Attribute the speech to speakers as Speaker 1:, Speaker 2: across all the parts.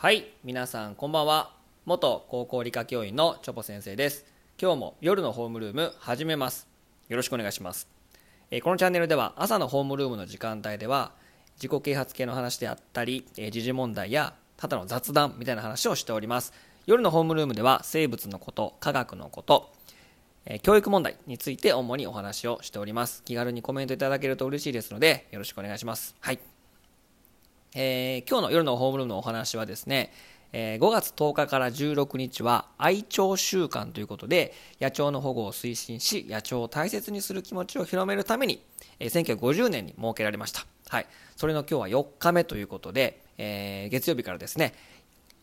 Speaker 1: はい皆さんこんばんは。元高校理科教員のチョポ先生です。今日も夜のホームルーム始めます。よろしくお願いします。えこのチャンネルでは朝のホームルームの時間帯では自己啓発系の話であったりえ時事問題やただの雑談みたいな話をしております。夜のホームルームでは生物のこと科学のことえ教育問題について主にお話をしております。気軽にコメントいただけると嬉しいですのでよろしくお願いします。はい。えー、今日の夜のホームルームのお話はですね、えー、5月10日から16日は愛鳥週間ということで野鳥の保護を推進し野鳥を大切にする気持ちを広めるために、えー、1950年に設けられました、はい、それの今日は4日目ということで、えー、月曜日からですね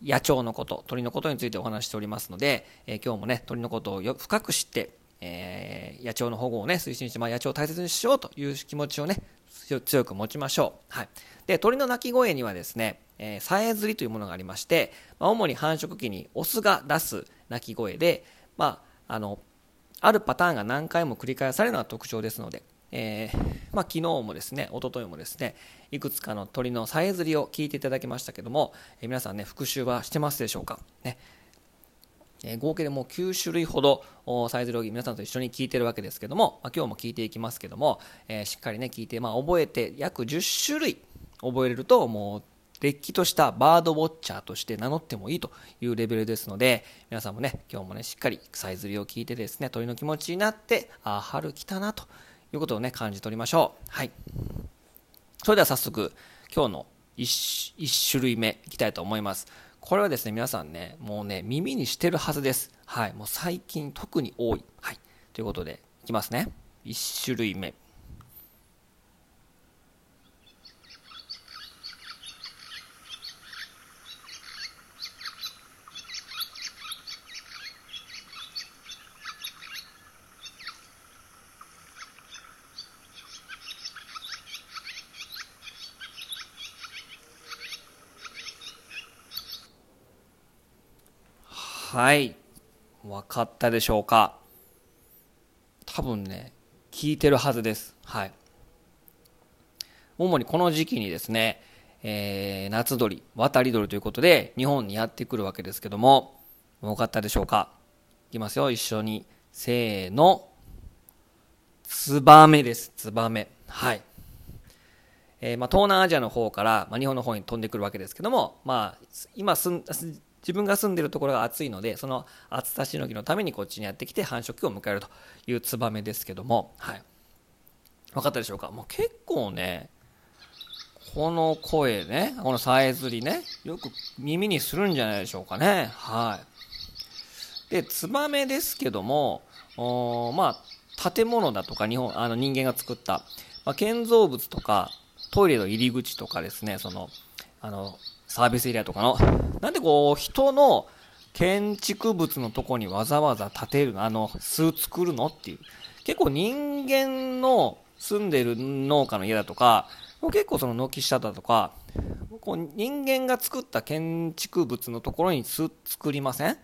Speaker 1: 野鳥のこと鳥のことについてお話しておりますので、えー、今日もね鳥のことをよ深く知ってえー、野鳥の保護をね推進して、まあ、野鳥を大切にしようという気持ちをね強く持ちましょう。はい、で鳥の鳴き声にはですね、えー、さえずりというものがありまして、まあ、主に繁殖期にオスが出す鳴き声で、まあ、あのあるパターンが何回も繰り返されるのが特徴ですので、えー、まあ、昨日もですね、一昨日もですね、いくつかの鳥のさえずりを聞いていただきましたけども、えー、皆さんね、復習はしてますでしょうか？ねえ合計でもう9種類ほどサイズロギ皆さんと一緒に聞いてるわけですけども、まあ、今日も聞いていきますけども、え、しっかりね聞いて、まあ、覚えて約10種類覚えれるともうれっきとしたバードウォッチャーとして名乗ってもいいというレベルですので皆さんもね今日もねしっかりさえずりを聞いてですね鳥の気持ちになってああ春来たなということをね感じ取りましょう。はい。それでは早速今日の 1, 1種類目いきたいと思います。これはですね、皆さんね、もうね、耳にしてるはずです。はい。もう最近特に多い。はい。ということで、いきますね。1種類目。はい。分かったでしょうか？多分ね聞いてるはずです。はい。主にこの時期にですね、えー、夏鳥渡り鳥ということで日本にやってくるわけですけども分かったでしょうか？いきますよ。一緒に。せーの。ツバメです。ツバメ。はい。えー、まあ、東南アジアの方から、まあ、日本の方に飛んでくるわけですけども、まあ、今すん自分が住んでるところが暑いのでその暑さしのぎのためにこっちにやってきて繁殖期を迎えるというツバメですけども、はい、分かったでしょうか？もう結構ねこの声ねこのさえずりねよく耳にするんじゃないでしょうかね。はい。でツバメですけどもおまあ建物だとか日本あの人間が作った、まあ、建造物とかトイレの入り口とかですねそのあのサービスエリアとかの、なんでこう、人の建築物のとこにわざわざ建てるの、あの、巣作るの？っていう。結構人間の住んでる農家の家だとか、結構その軒下だとか、こう人間が作った建築物のところに巣作りません？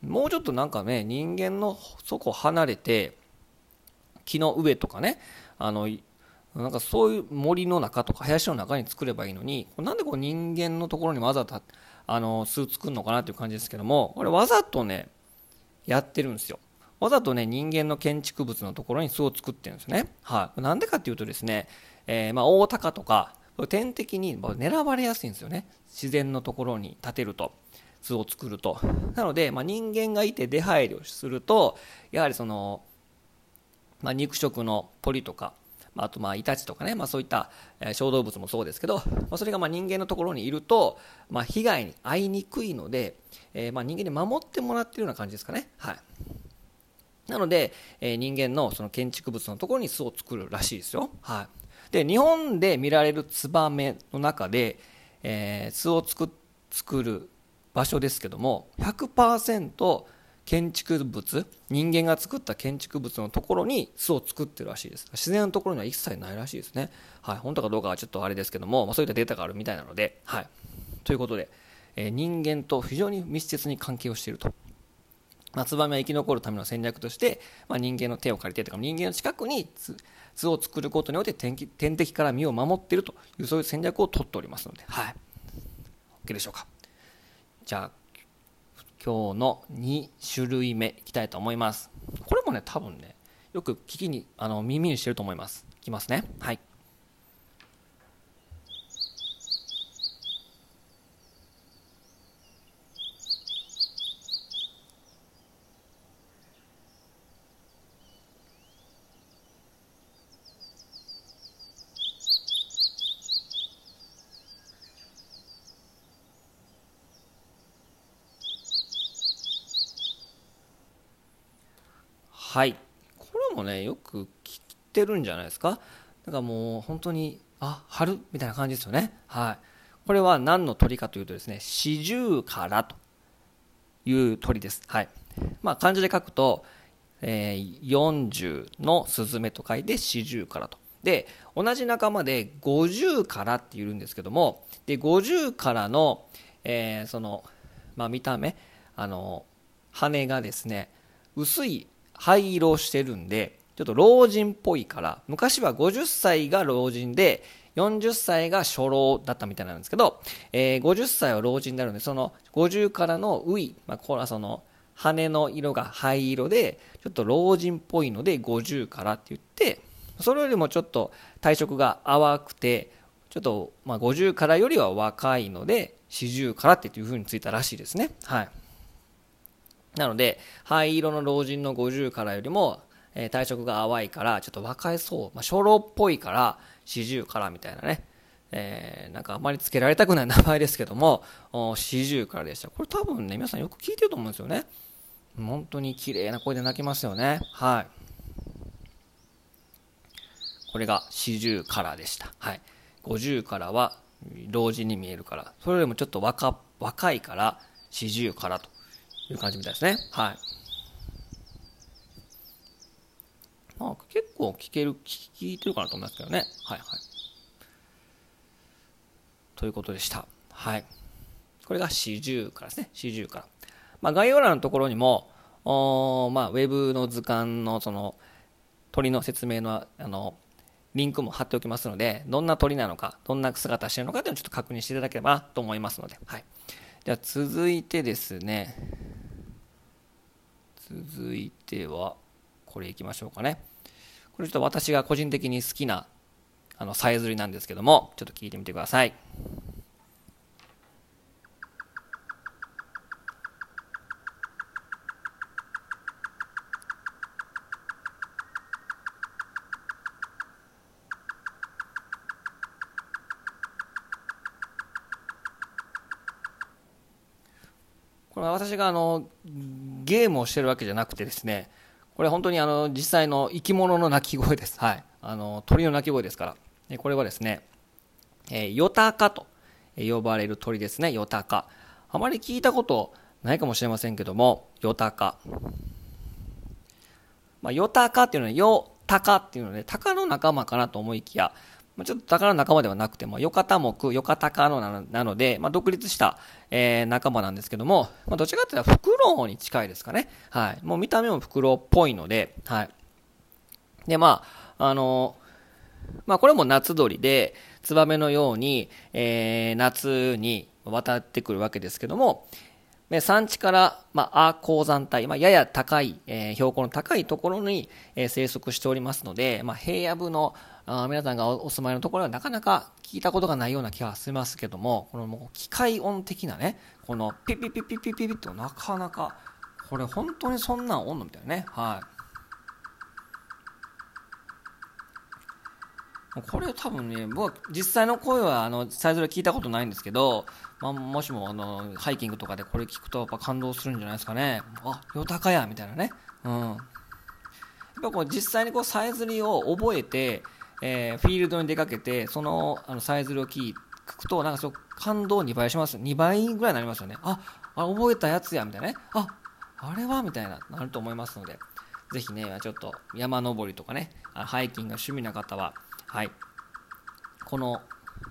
Speaker 1: もうちょっとなんかね、人間のそこ離れて、木の上とかね、あの、なんかそういう森の中とか林の中に作ればいいのに、なんでこう人間のところにわざとあの巣作るのかなっていう感じですけども、これわざとね、やってるんですよ。わざとね、人間の建築物のところに巣を作ってるんですね。はい。なんでかっていうとですね、えー、まあ、大鷹とか、天敵に狙われやすいんですよね。自然のところに建てると。巣を作ると。なので、まあ、人間がいて出入りをすると、やはりその、まあ、肉食の鳥とか、あとまあイタチとかね、まあ、そういった小動物もそうですけど、まあ、それがまあ人間のところにいると、まあ、被害に遭いにくいので、えー、まあ人間に守ってもらっているような感じですかね。はい、なので、えー、人間のその建築物のところに巣を作るらしいですよ。はい、で日本で見られるツバメの中で、えー、巣を作作る場所ですけども100%建築物人間が作った建築物のところに巣を作ってるらしいです。自然のところには一切ないらしいですね。はい。本当かどうかはちょっとあれですけども、まあ、そういったデータがあるみたいなのではい。ということで、えー、人間と非常に密接に関係をしていると。まあ、ツバメは生き残るための戦略として、まあ、人間の手を借りてとか人間の近くに巣を作ることによって天天敵から身を守っているというそういう戦略を取っておりますので、はい、OK でしょうか。じゃあ今日の2種類目いきたいと思います。これもね多分ねよく聞きにあの耳にしてると思います。いきますね。はい。はい。これもねよく聞いてるんじゃないですか？だかもう本当にあ春？みたいな感じですよね。はい。これは何の鳥かというとですね四十からという鳥です。はい。まあ漢字で書くと、えー、40のスズメと書いて四十からと。で同じ仲間で50からっていうんですけどもで50からの、えー、その、まあ、見た目あの羽がですね薄い灰色をしてるんで、ちょっと老人っぽいから、昔は50歳が老人で、40歳が初老だったみたいなんですけど、えー、50歳は老人になるんで、その50からのウイ、まあ、これはその羽の色が灰色で、ちょっと老人っぽいので50からって言って、それよりもちょっと体色が淡くて、ちょっとまあ50からよりは若いので、40からっていう風についたらしいですね。はい。なので、灰色の老人の50からよりも、えー、体色が淡いから、ちょっと若いそう、まあ、初老っぽいから、40からみたいなね、えー、なんかあまり付けられたくない名前ですけども、40からでした。これ多分ね、皆さんよく聞いてると思うんですよね。本当に綺麗な声で泣きますよね。はい。これが40からでした。はい。50からは老人に見えるから、それよりもちょっと若若いから40からという感じみたいですね。はい。まあ、結構聞ける、聞いてるかなと思いますけどね。はいはい。ということでした。はい。これが四十からですね。四十から。まあ、概要欄のところにも、おまあ、ウェブの図鑑のその鳥の説明のあのリンクも貼っておきますので、どんな鳥なのか、どんな姿してるのかというのをちょっと確認していただければと思いますので、はい。じゃ続いてですね、続いては、これいきましょうかね。これちょっと私が個人的に好きなあのさえずりなんですけども、ちょっと聞いてみてください。これは私があのゲームをしてるわけじゃなくてですね、これ本当にあの実際の生き物の鳴き声です。はい。あの鳥の鳴き声ですから。これはですね、えー、ヨタカと呼ばれる鳥ですね、ヨタカ。あまり聞いたことないかもしれませんけども、ヨタカ。まあ、ヨタカっていうのは、ヨタカっていうのはね、タカの仲間かなと思いきや、ちょっと宝の仲間ではなくても、ヨカタ目、ヨカタカのなので、まあ、独立した、えー、仲間なんですけども、まあ、どっちかっていうとフクロウに近いですかね。はい。もう見た目もフクロウっぽいので、はい。で、まあ、あのー、まあ、これも夏鳥で、ツバメのように、えー、夏に渡ってくるわけですけども、山地から、まあ、ア鉱山帯、まあ、やや高い、えー、標高の高いところに、えー、生息しておりますので、まあ、平野部のあ皆さんがお住まいのところはなかなか聞いたことがないような気がしますけども、このもう機械音的なね、このピピピピピピピってなかなか、これ本当にそんなんおんのみたいなね。はい。これ多分ね、僕は実際の声はあのサイズで聞いたことないんですけど、まあ、もしもあのハイキングとかでこれ聞くとやっぱ感動するんじゃないですかね。あ、ヨタカやみたいなね。うん。やっぱこう実際にこうさえずりを覚えて、えー、フィールドに出かけて、そのあのさえずりを聞くと、なんかそう感動2倍します。2倍ぐらいになりますよね。あ、あ覚えたやつや、みたいなね。あ、あれはみたいな、なると思いますので、ぜひね、ちょっと山登りとかね、ハイキングが趣味な方は、はい。この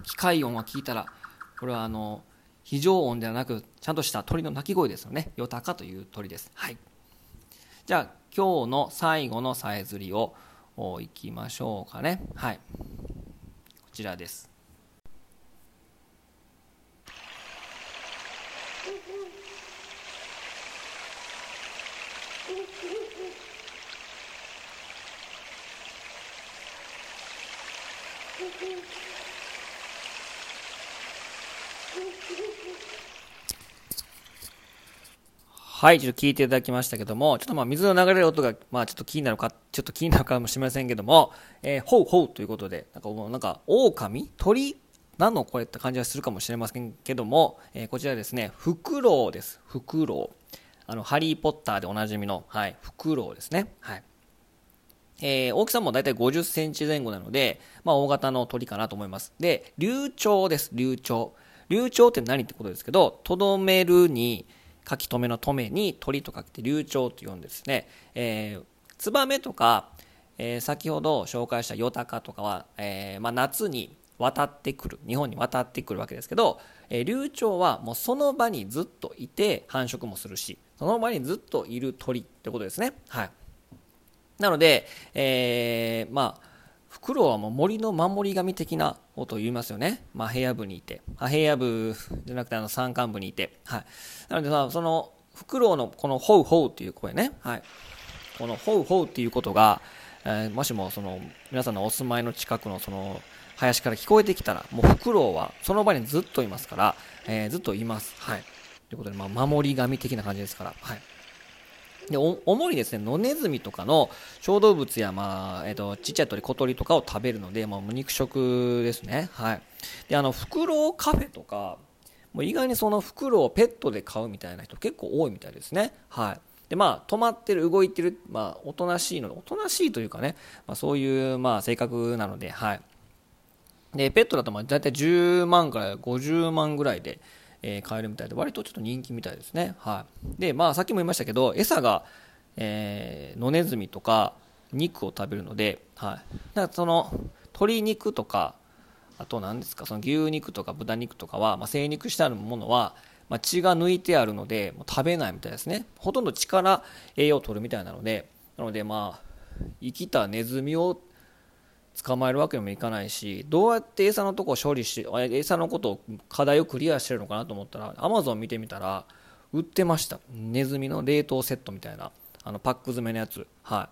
Speaker 1: 機械音が聞いたら、これはあの、非常音ではなく、ちゃんとした鳥の鳴き声ですよね。ヨタカという鳥です。はい。じゃあ、今日の最後のさえずりをいきましょうかねはいこちらです。はい、ちょっと聞いていただきましたけども、ちょっとまあ水の流れる音が、まあちょっと気になるか、ちょっと気になるかもしれませんけども、えー、ほうほうということで、なんかもうなんか、狼？鳥？何の？声って感じがするかもしれませんけども、えー、こちらですね、フクロウです。フクロウ。あの、ハリーポッターでおなじみの、はい、フクロウですね。はい。えー、大きさもだいたい50センチ前後なので、まあ大型の鳥かなと思います。で、流鳥です、流鳥。流鳥って何ってことですけど、とどめるに、書き留めの留めに鳥と書けて流鳥と呼んでですね、えー、ツバメとか、えー、先ほど紹介したヨタカとかは、えー、まあ、夏に渡ってくる日本に渡ってくるわけですけど、えー、流鳥はもうその場にずっといて繁殖もするしその場にずっといる鳥ってことですね。はい。なので、え、まあフクロウはもう森の守り神的なことを言いますよね。まあ、平野部にいて。あ平野部じゃなくてあの山間部にいて。はい。なのでさ、その、フクロウのこのホウホウっていう声ね。はい。このホウホウっていうことが、えー、もしもその、皆さんのお住まいの近くのその、林から聞こえてきたら、もうフクロウはその場にずっといますから、えー、ずっといます。はい。ということで、まあ、守り神的な感じですから。はい。で、主にですね、野ネズミとかの小動物や、まあ、えっ、ー、と、ちっちゃい鳥、小鳥とかを食べるので、まあ、肉食ですね。はい。で、あの、フクロウカフェとか、もう意外にそのフクロウをペットで飼うみたいな人結構多いみたいですね。はい。で、まあ、止まってる、動いてる、まあ、おとなしいので、おとなしいというかね、まあ、そういう、まあ、性格なので、はい。で、ペットだと、まあ、大体10万から50万ぐらいで、えー、買えるみたいで、割とちょっと人気みたいですね。はい。で、まあ、さっきも言いましたけど、餌が、えー、野ネズミとか肉を食べるので、はい。だからその、鶏肉とか、あと何ですか、その牛肉とか豚肉とかは、まあ、生肉してあるものは、まあ、血が抜いてあるので、もう食べないみたいですね。ほとんど血から栄養を取るみたいなので、なのでまあ、生きたネズミを捕まえるわけにもいかないしどうやって餌のとこ処理して餌のことを課題をクリアしてるのかなと思ったらアマゾン見てみたら売ってました。ネズミの冷凍セットみたいなあのパック詰めのやつ。は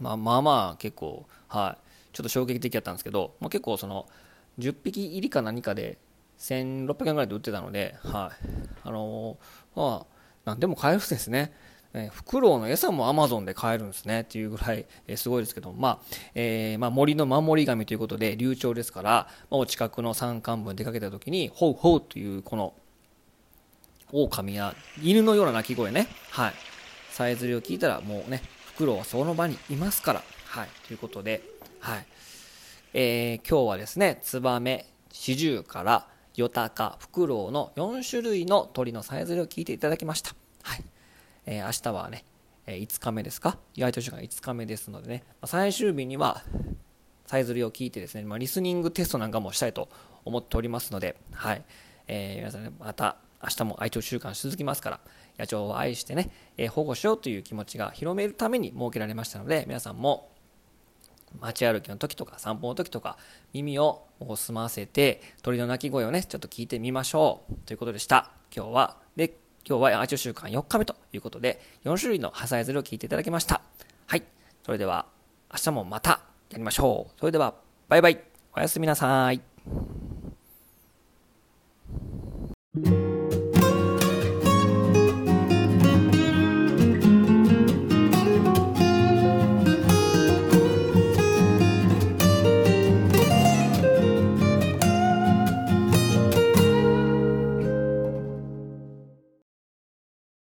Speaker 1: い。まあまあまあ結構はい。ちょっと衝撃的だったんですけど、まあ、結構その10匹入りか何かで1600円ぐらいで売ってたのではい。あのー、まあ何でも買えるんですね。え、フクロウの餌もアマゾンで買えるんですねっていうぐらい、え、すごいですけど、まあえーまあ、森の守り神ということで流暢ですから、まあ、お近くの山間部に出かけた時にホウホウというこの狼や犬のような鳴き声ね、はい、さえずりを聞いたらもうねフクロウはその場にいますから、はい、ということで、はい。えー、今日はですねツバメシジュウからヨタカフクロウの4種類の鳥のさえずりを聞いていただきました。はい。えー、明日はね、えー、5日目ですか？意外と時間5日目ですのでね、ま、最終日には、さえずりを聞いてですね、まあ、リスニングテストなんかもしたいと思っておりますので、はい。えー、皆さんね、また明日も愛鳥週間続きますから、野鳥を愛してね、えー、保護しようという気持ちが広めるために設けられましたので、皆さんも街歩きの時とか散歩の時とか耳を澄ませて鳥の鳴き声をね、ちょっと聞いてみましょうということでした。今日は、で、今日はアーチ週間4日目ということで、4種類のハサイズルを聞いていただきました。はい。それでは、明日もまたやりましょう。それでは、バイバイ。おやすみなさい。